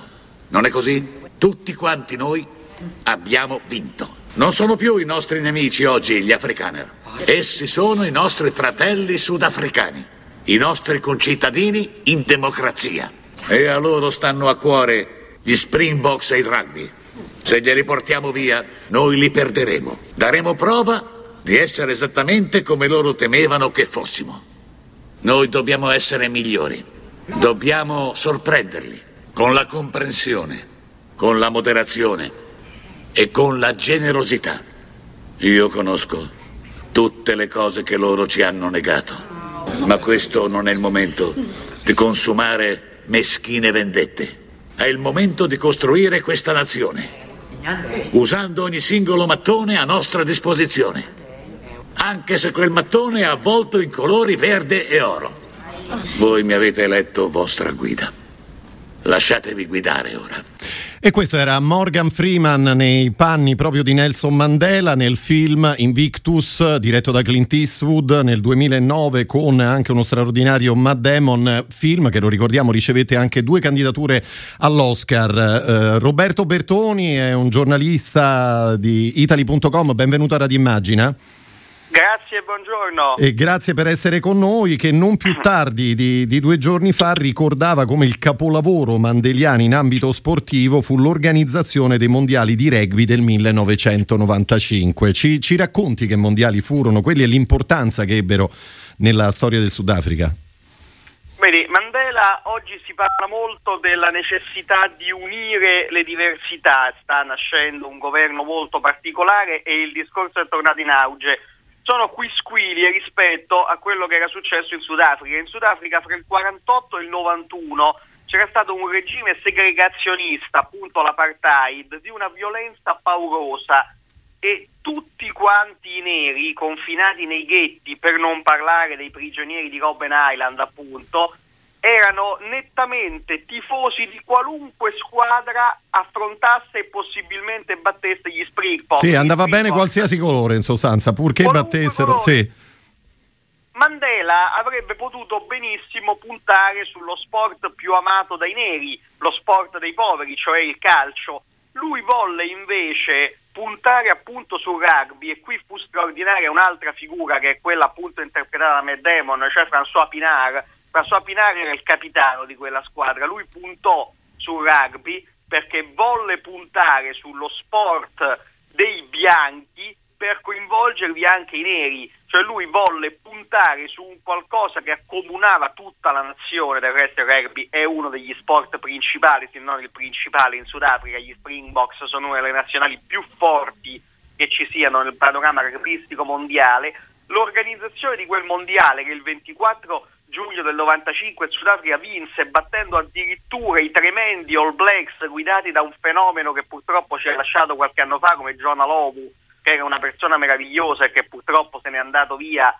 Non è così? Tutti quanti noi abbiamo vinto. Non sono più i nostri nemici oggi gli afrikaner. Essi sono i nostri fratelli sudafricani, i nostri concittadini in democrazia. E a loro stanno a cuore gli Springboks e il rugby. Se glieli portiamo via, noi li perderemo. Daremo prova di essere esattamente come loro temevano che fossimo. Noi dobbiamo essere migliori. Dobbiamo sorprenderli con la comprensione, con la moderazione e con la generosità. Io conosco tutte le cose che loro ci hanno negato. Ma questo non è il momento di consumare meschine vendette. È il momento di costruire questa nazione, usando ogni singolo mattone a nostra disposizione, anche se quel mattone è avvolto in colori verde e oro. Voi mi avete eletto vostra guida. Lasciatevi guidare ora. E questo era Morgan Freeman nei panni proprio di Nelson Mandela nel film Invictus diretto da Clint Eastwood nel 2009 con anche uno straordinario Matt Damon, film che lo ricordiamo ricevette anche due candidature all'Oscar. Eh, Roberto Bertoni è un giornalista di Italy.com, benvenuto a Radio Immagina. Grazie e buongiorno. E grazie per essere con noi che non più tardi di, di, due giorni fa ricordava come il capolavoro mandeliano in ambito sportivo fu l'organizzazione dei mondiali di rugby del 1995. Ci, ci racconti che mondiali furono quelli e l'importanza che ebbero nella storia del Sudafrica? Vedi, Mandela oggi si parla molto della necessità di unire le diversità, sta nascendo un governo molto particolare e il discorso è tornato in auge sono quisquilie rispetto a quello che era successo in Sudafrica. In Sudafrica fra il 48 e il 91 c'era stato un regime segregazionista, appunto l'apartheid, di una violenza paurosa e tutti quanti i neri confinati nei ghetti, per non parlare dei prigionieri di Robben Island, appunto, erano nettamente tifosi di qualunque squadra affrontasse e possibilmente battesse gli Springboks. Sì, andava bene qualsiasi colore in sostanza, purché qualunque battessero. Sì. Mandela avrebbe potuto benissimo puntare sullo sport più amato dai neri, lo sport dei poveri, cioè il calcio. Lui volle invece puntare appunto sul rugby e qui fu straordinaria un'altra figura che è quella appunto interpretata da Matt Damon, cioè François Pinard, François Pinari era il capitano di quella squadra, lui puntò sul rugby perché volle puntare sullo sport dei bianchi per coinvolgervi anche i neri, cioè lui volle puntare su un qualcosa che accomunava tutta la nazione, del resto il rugby è uno degli sport principali, se non il principale in Sudafrica, gli Springboks sono una delle nazionali più forti che ci siano nel panorama rugbistico mondiale, l'organizzazione di quel mondiale che il 24 giugno del 95 il Sudafrica vinse battendo addirittura i tremendi All Blacks guidati da un fenomeno che purtroppo ci ha lasciato qualche anno fa come Jonah Lovu che era una persona meravigliosa e che purtroppo se n'è andato via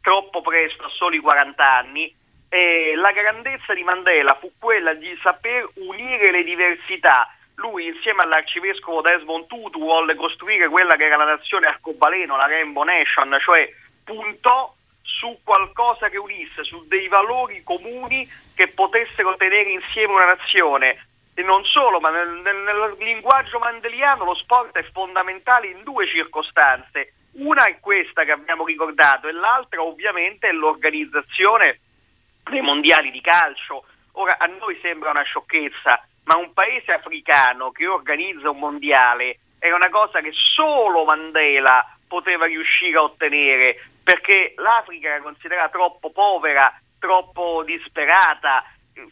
troppo presto a soli 40 anni. E la grandezza di Mandela fu quella di saper unire le diversità. Lui insieme all'arcivescovo Desmond Tutu volle costruire quella che era la nazione arcobaleno, la Rainbow Nation, cioè puntò su qualcosa che unisse, su dei valori comuni che potessero tenere insieme una nazione. E non solo, ma nel, nel, nel linguaggio mandeliano lo sport è fondamentale in due circostanze. Una è questa che abbiamo ricordato e l'altra ovviamente è l'organizzazione dei mondiali di calcio. Ora a noi sembra una sciocchezza, ma un paese africano che organizza un mondiale è una cosa che solo Mandela poteva riuscire a ottenere perché l'Africa era considerata troppo povera, troppo disperata,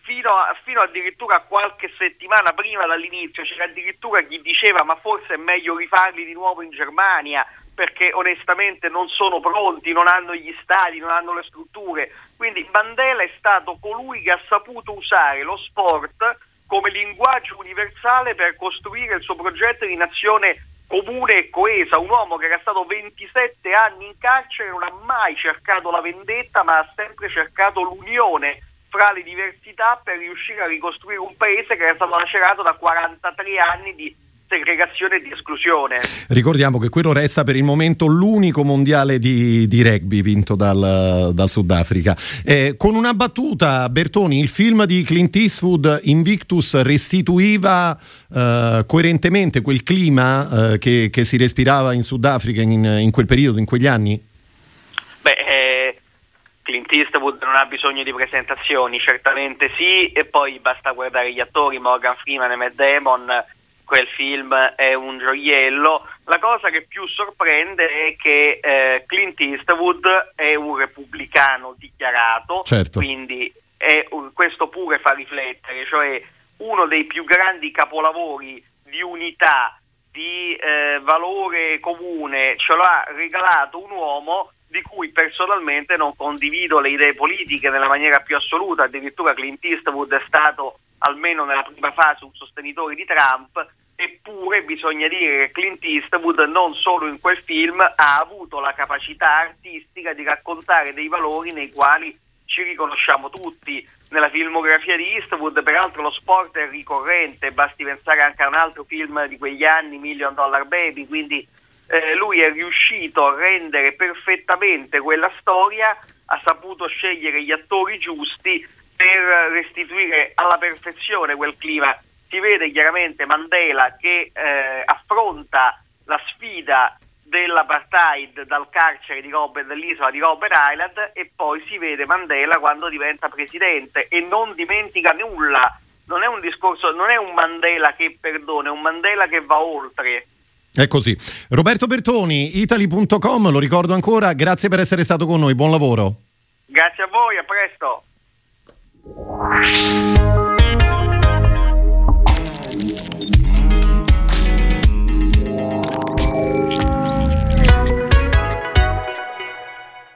fino, a, fino addirittura a qualche settimana prima dall'inizio c'era addirittura chi diceva ma forse è meglio rifarli di nuovo in Germania perché onestamente non sono pronti, non hanno gli stadi, non hanno le strutture. Quindi Mandela è stato colui che ha saputo usare lo sport come linguaggio universale per costruire il suo progetto di nazione comune e coesa, un uomo che era stato 27 anni in carcere, non ha mai cercato la vendetta, ma ha sempre cercato l'unione fra le diversità per riuscire a ricostruire un paese che era stato lacerato da 43 anni di segregazione e di esclusione. Ricordiamo che quello resta per il momento l'unico mondiale di, di rugby vinto dal, dal Sudafrica. Eh, con una battuta, Bertoni, il film di Clint Eastwood Invictus restituiva eh, coerentemente quel clima eh, che, che, si respirava in Sudafrica in, in, quel periodo, in quegli anni? Beh, eh, Clint Eastwood non ha bisogno di presentazioni, certamente sì, e poi basta guardare gli attori, Morgan Freeman e Matt Damon quel film è un gioiello. La cosa che più sorprende è che eh, Clint Eastwood è un repubblicano dichiarato, certo. quindi è, questo pure fa riflettere, cioè uno dei più grandi capolavori di unità, di eh, valore comune, ce l'ha regalato un uomo di cui personalmente non condivido le idee politiche nella maniera più assoluta, addirittura Clint Eastwood è stato almeno nella prima fase un sostenitore di Trump, eppure bisogna dire che Clint Eastwood non solo in quel film ha avuto la capacità artistica di raccontare dei valori nei quali ci riconosciamo tutti. Nella filmografia di Eastwood, peraltro, lo sport è ricorrente, basti pensare anche a un altro film di quegli anni, Million Dollar Baby, quindi eh, lui è riuscito a rendere perfettamente quella storia, ha saputo scegliere gli attori giusti per restituire alla perfezione quel clima si vede chiaramente Mandela che eh, affronta la sfida dell'apartheid dal carcere di Robert, dell'isola di Robert Island e poi si vede Mandela quando diventa presidente e non dimentica nulla. Non è un discorso, non è un Mandela che perdona, è un Mandela che va oltre. È così. Roberto Bertoni, Italy.com, lo ricordo ancora, grazie per essere stato con noi, buon lavoro. Grazie a voi, a presto.